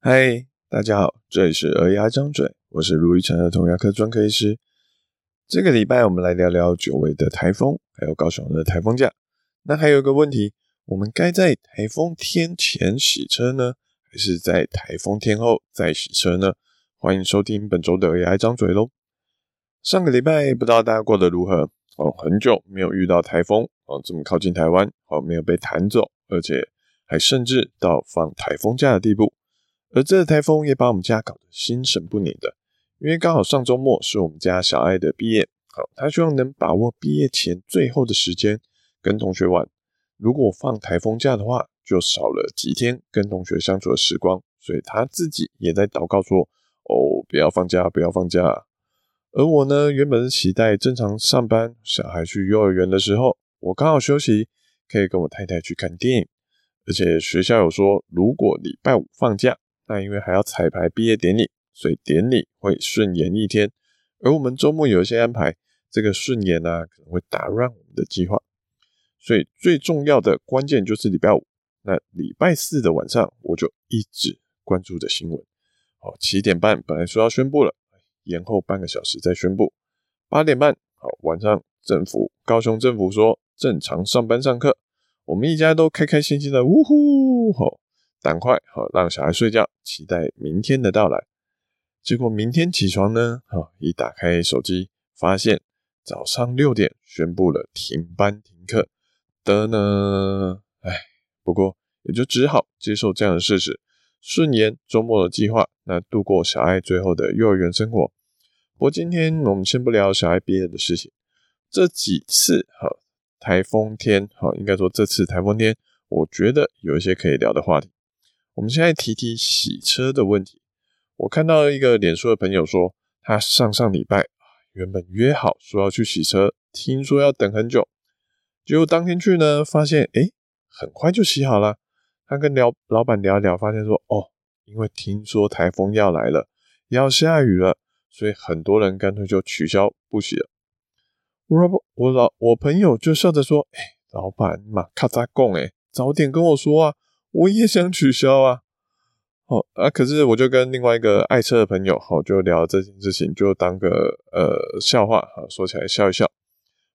嗨，大家好，这里是儿牙张嘴，我是卢玉成儿童牙科专科医师。这个礼拜我们来聊聊久违的台风，还有高雄的台风假。那还有一个问题，我们该在台风天前洗车呢，还是在台风天后再洗车呢？欢迎收听本周的儿牙张嘴喽。上个礼拜不知道大家过得如何？哦，很久没有遇到台风哦，这么靠近台湾哦，没有被弹走，而且还甚至到放台风假的地步。而这台风也把我们家搞得心神不宁的，因为刚好上周末是我们家小爱的毕业，好，他希望能把握毕业前最后的时间跟同学玩。如果放台风假的话，就少了几天跟同学相处的时光，所以他自己也在祷告说：“哦，不要放假，不要放假。”而我呢，原本期待正常上班，小孩去幼儿园的时候，我刚好休息，可以跟我太太去看电影，而且学校有说，如果礼拜五放假。那因为还要彩排毕业典礼，所以典礼会顺延一天。而我们周末有一些安排，这个顺延呢，可能会打乱我们的计划。所以最重要的关键就是礼拜五。那礼拜四的晚上，我就一直关注着新闻。好，七点半本来说要宣布了，延后半个小时再宣布。八点半，好，晚上政府高雄政府说正常上班上课，我们一家都开开心心的，呜呼，好。赶快好，让小孩睡觉，期待明天的到来。结果明天起床呢，好，一打开手机，发现早上六点宣布了停班停课的呢。唉，不过也就只好接受这样的事实，顺延周末的计划，那度过小爱最后的幼儿园生活。不过今天我们先不聊小爱毕业的事情，这几次哈台风天，哈，应该说这次台风天，我觉得有一些可以聊的话题。我们现在提提洗车的问题。我看到一个脸书的朋友说，他上上礼拜原本约好说要去洗车，听说要等很久，结果当天去呢，发现诶很快就洗好了。他跟聊老板聊一聊，发现说哦，因为听说台风要来了，要下雨了，所以很多人干脆就取消不洗了。我老我老我朋友就笑着说，诶老板嘛，咔嚓讲诶早点跟我说啊。我也想取消啊，好啊，可是我就跟另外一个爱车的朋友，好，就聊这件事情，就当个呃笑话，好，说起来笑一笑。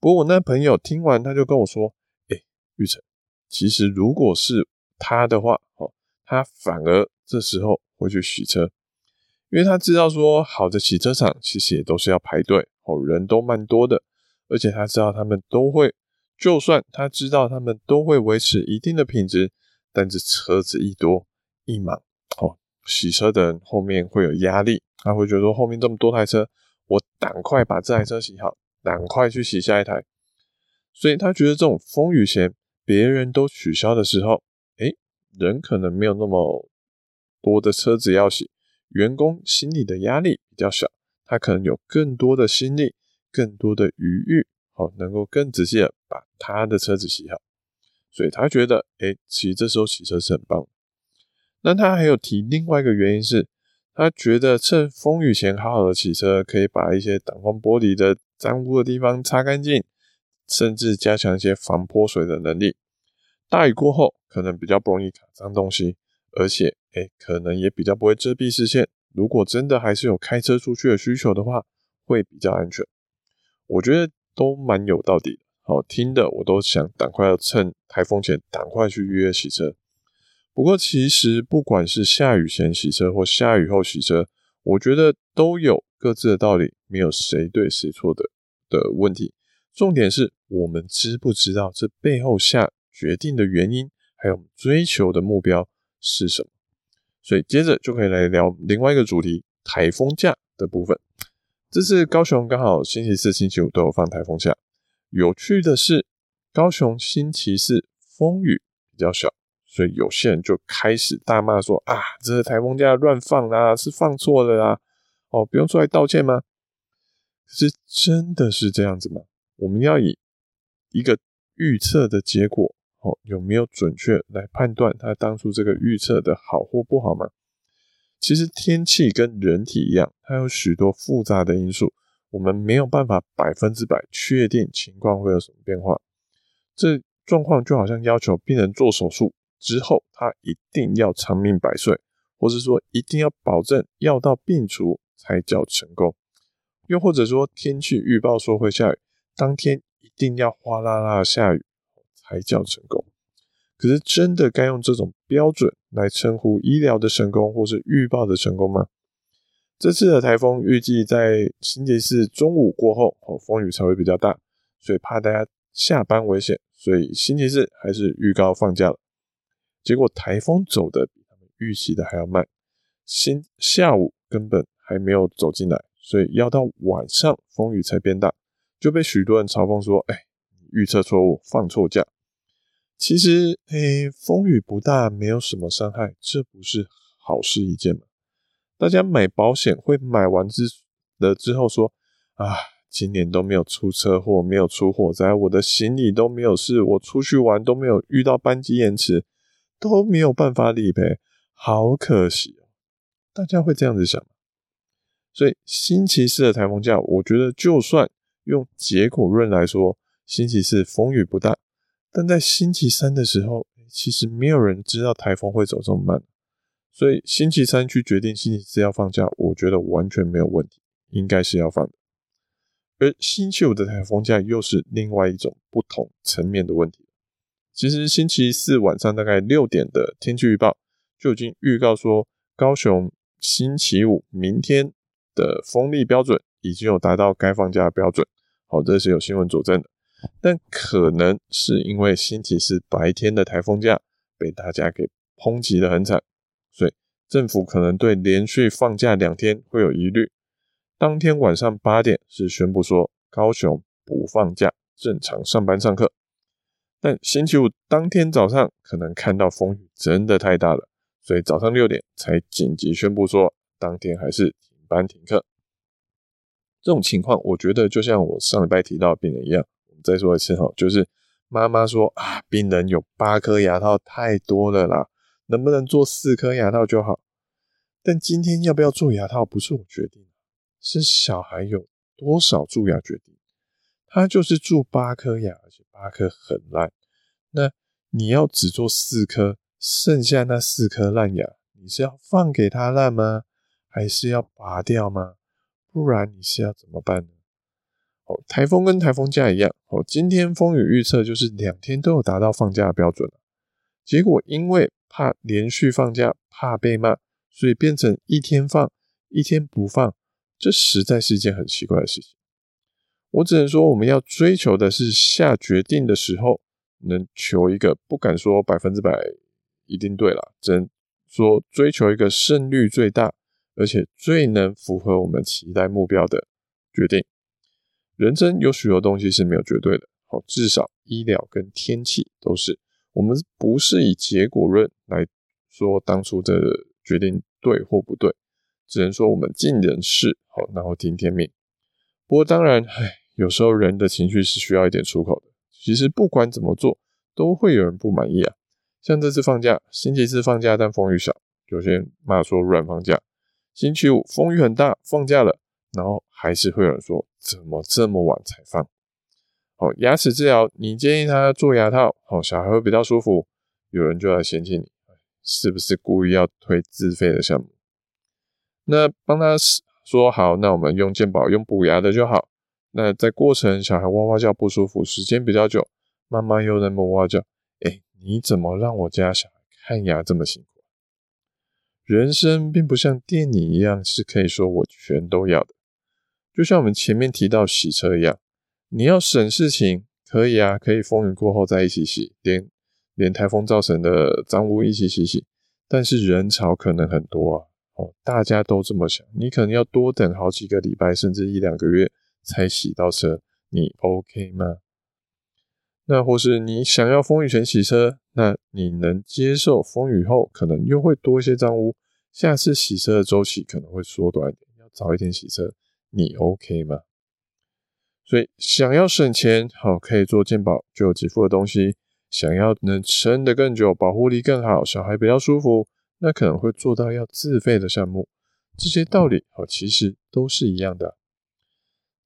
不过我那朋友听完，他就跟我说：“哎，玉成，其实如果是他的话，哦，他反而这时候会去洗车，因为他知道说，好的洗车场其实也都是要排队，哦，人都蛮多的，而且他知道他们都会，就算他知道他们都会维持一定的品质。”但是车子一多一满，哦，洗车的人后面会有压力，他会觉得说后面这么多台车，我赶快把这台车洗好，赶快去洗下一台。所以他觉得这种风雨前别人都取消的时候，诶，人可能没有那么多的车子要洗，员工心里的压力比较小，他可能有更多的心力，更多的余裕，好，能够更仔细的把他的车子洗好。所以他觉得，哎，其实这时候洗车是很棒。那他还有提另外一个原因是，他觉得趁风雨前好好的洗车，可以把一些挡风玻璃的脏污的地方擦干净，甚至加强一些防泼水的能力。大雨过后，可能比较不容易卡脏东西，而且，哎，可能也比较不会遮蔽视线。如果真的还是有开车出去的需求的话，会比较安全。我觉得都蛮有道理的。好听的，我都想赶快要趁台风前赶快去预约洗车。不过，其实不管是下雨前洗车或下雨后洗车，我觉得都有各自的道理，没有谁对谁错的的问题。重点是我们知不知道这背后下决定的原因，还有追求的目标是什么？所以，接着就可以来聊另外一个主题——台风假的部分。这次高雄刚好星期四、星期五都有放台风假。有趣的是，高雄星期四风雨比较小，所以有些人就开始大骂说：“啊，这是台风假乱放啦，是放错了啦！哦，不用出来道歉吗？”可是真的是这样子吗？我们要以一个预测的结果，哦，有没有准确来判断他当初这个预测的好或不好吗？其实天气跟人体一样，它有许多复杂的因素。我们没有办法百分之百确定情况会有什么变化，这状况就好像要求病人做手术之后，他一定要长命百岁，或是说一定要保证药到病除才叫成功，又或者说天气预报说会下雨，当天一定要哗啦啦下雨才叫成功。可是真的该用这种标准来称呼医疗的成功，或是预报的成功吗？这次的台风预计在星期四中午过后，哦，风雨才会比较大，所以怕大家下班危险，所以星期四还是预告放假了。结果台风走的比他们预期的还要慢，星下午根本还没有走进来，所以要到晚上风雨才变大，就被许多人嘲讽说：“哎，预测错误，放错假。”其实，哎，风雨不大，没有什么伤害，这不是好事一件吗？大家买保险会买完之了之后说：“啊，今年都没有出车祸，没有出火灾，我的行李都没有事，我出去玩都没有遇到班机延迟，都没有办法理赔，好可惜哦。”大家会这样子想。所以星期四的台风假，我觉得就算用结果论来说，星期四风雨不大，但在星期三的时候，其实没有人知道台风会走这么慢。所以星期三去决定星期四要放假，我觉得完全没有问题，应该是要放的。而星期五的台风假又是另外一种不同层面的问题。其实星期四晚上大概六点的天气预报就已经预告说，高雄星期五明天的风力标准已经有达到该放假的标准。好，这是有新闻佐证的。但可能是因为星期四白天的台风假被大家给抨击得很惨。所以政府可能对连续放假两天会有疑虑。当天晚上八点是宣布说高雄不放假，正常上班上课。但星期五当天早上可能看到风雨真的太大了，所以早上六点才紧急宣布说当天还是停班停课。这种情况，我觉得就像我上礼拜提到病人一样。我们再说一次哈，就是妈妈说啊，病人有八颗牙套太多了啦。能不能做四颗牙套就好，但今天要不要做牙套不是我决定，是小孩有多少蛀牙决定。他就是蛀八颗牙，而且八颗很烂。那你要只做四颗，剩下那四颗烂牙，你是要放给他烂吗？还是要拔掉吗？不然你是要怎么办呢？哦，台风跟台风假一样，哦，今天风雨预测就是两天都有达到放假的标准了，结果因为。怕连续放假，怕被骂，所以变成一天放，一天不放，这实在是一件很奇怪的事情。我只能说，我们要追求的是下决定的时候，能求一个不敢说百分之百一定对了，只能说追求一个胜率最大，而且最能符合我们期待目标的决定。人生有许多东西是没有绝对的，好，至少医疗跟天气都是。我们不是以结果论来说当初的决定对或不对，只能说我们尽人事，好，然后听天命。不过当然，唉，有时候人的情绪是需要一点出口的。其实不管怎么做，都会有人不满意啊。像这次放假，星期四放假但风雨小，有些人骂说乱放假；星期五风雨很大，放假了，然后还是会有人说怎么这么晚才放。好，牙齿治疗，你建议他做牙套，好，小孩会比较舒服。有人就要嫌弃你，是不是故意要推自费的项目？那帮他说好，那我们用健保用补牙的就好。那在过程小孩哇哇叫不舒服，时间比较久，妈妈又在哇哇叫，哎，你怎么让我家小孩看牙这么辛苦？人生并不像电影一样是可以说我全都要的，就像我们前面提到洗车一样。你要省事情，可以啊，可以风雨过后再一起洗，连连台风造成的脏污一起洗洗。但是人潮可能很多啊，哦，大家都这么想，你可能要多等好几个礼拜，甚至一两个月才洗到车，你 OK 吗？那或是你想要风雨前洗车，那你能接受风雨后可能又会多一些脏污，下次洗车的周期可能会缩短一点，要早一点洗车，你 OK 吗？所以想要省钱，好，可以做健保就有给付的东西；想要能撑得更久，保护力更好，小孩比较舒服，那可能会做到要自费的项目。这些道理，好，其实都是一样的。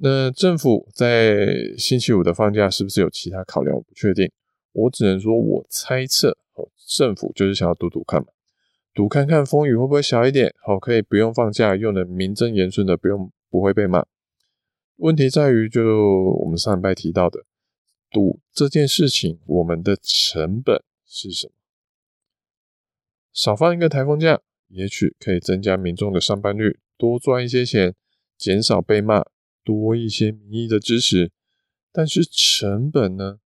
那政府在星期五的放假是不是有其他考量？我不确定，我只能说我猜测，哦，政府就是想要赌赌看嘛，赌看看风雨会不会小一点，好，可以不用放假，又能名正言顺的不用不会被骂。问题在于，就我们上礼拜提到的，赌这件事情，我们的成本是什么？少放一个台风假，也许可以增加民众的上班率，多赚一些钱，减少被骂，多一些民意的支持。但是成本呢？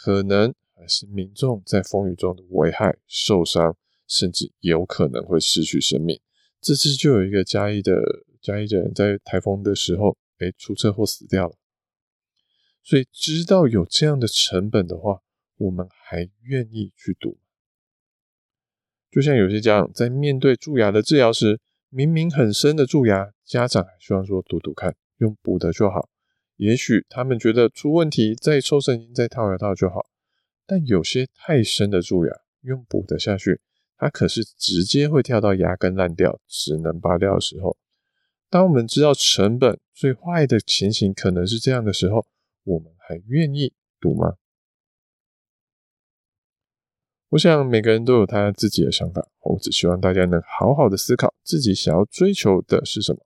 可能还是民众在风雨中的危害、受伤，甚至有可能会失去生命。这次就有一个嘉义的嘉义的人在台风的时候，哎，出车祸死掉了。所以知道有这样的成本的话，我们还愿意去赌？就像有些家长在面对蛀牙的治疗时，明明很深的蛀牙，家长还希望说赌赌看，用补的就好。也许他们觉得出问题再抽神经再套牙套就好，但有些太深的蛀牙，用补的下去，它可是直接会跳到牙根烂掉，只能拔掉的时候。当我们知道成本最坏的情形可能是这样的时候，我们还愿意赌吗？我想每个人都有他自己的想法，我只希望大家能好好的思考自己想要追求的是什么。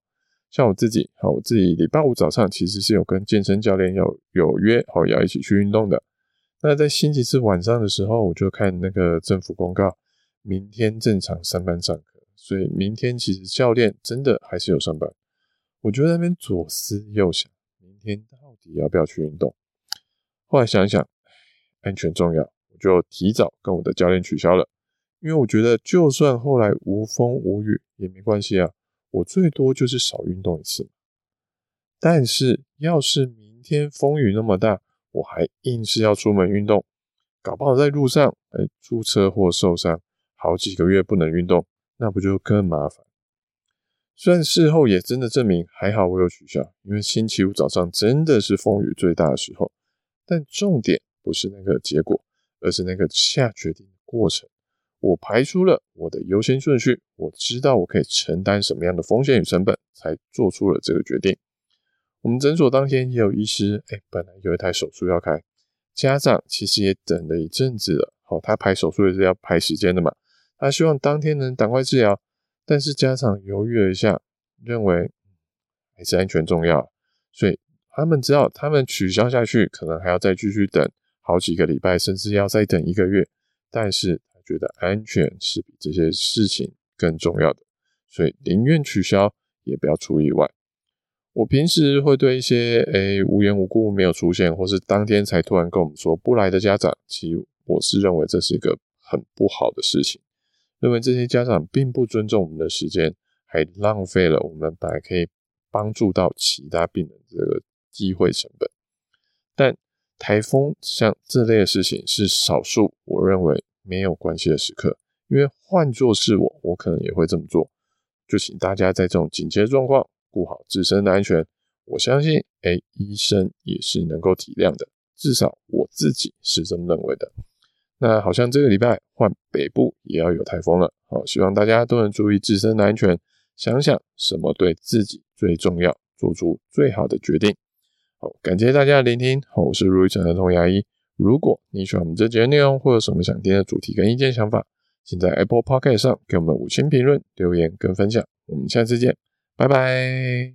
像我自己，好，我自己礼拜五早上其实是有跟健身教练有有约，好，要一起去运动的。那在星期四晚上的时候，我就看那个政府公告，明天正常上班上课，所以明天其实教练真的还是有上班。我就在那边左思右想，明天到底要不要去运动？后来想一想，安全重要。我就提早跟我的教练取消了，因为我觉得就算后来无风无雨也没关系啊，我最多就是少运动一次。但是要是明天风雨那么大，我还硬是要出门运动，搞不好在路上哎出车祸受伤，好几个月不能运动，那不就更麻烦？虽然事后也真的证明还好我有取消，因为星期五早上真的是风雨最大的时候，但重点不是那个结果。而是那个下决定的过程，我排出了我的优先顺序，我知道我可以承担什么样的风险与成本，才做出了这个决定。我们诊所当天也有医师，哎，本来有一台手术要开，家长其实也等了一阵子了。好，他排手术也是要排时间的嘛，他希望当天能赶快治疗，但是家长犹豫了一下，认为还是安全重要，所以他们知道他们取消下去，可能还要再继续等。好几个礼拜，甚至要再等一个月，但是他觉得安全是比这些事情更重要的，所以宁愿取消也不要出意外。我平时会对一些诶无缘无故没有出现，或是当天才突然跟我们说不来的家长，其实我是认为这是一个很不好的事情，认为这些家长并不尊重我们的时间，还浪费了我们本来可以帮助到其他病人这个机会成本，但。台风像这类的事情是少数，我认为没有关系的时刻，因为换作是我，我可能也会这么做。就请大家在这种紧急的状况顾好自身的安全。我相信，哎，医生也是能够体谅的，至少我自己是这么认为的。那好像这个礼拜换北部也要有台风了，好，希望大家都能注意自身的安全，想想什么对自己最重要，做出最好的决定。好，感谢大家的聆听。好，我是如意成的童牙医。如果你喜欢我们这节内容，或者什么想听的主题跟意见想法，请在 Apple Podcast 上给我们五星评论、留言跟分享。我们下次见，拜拜。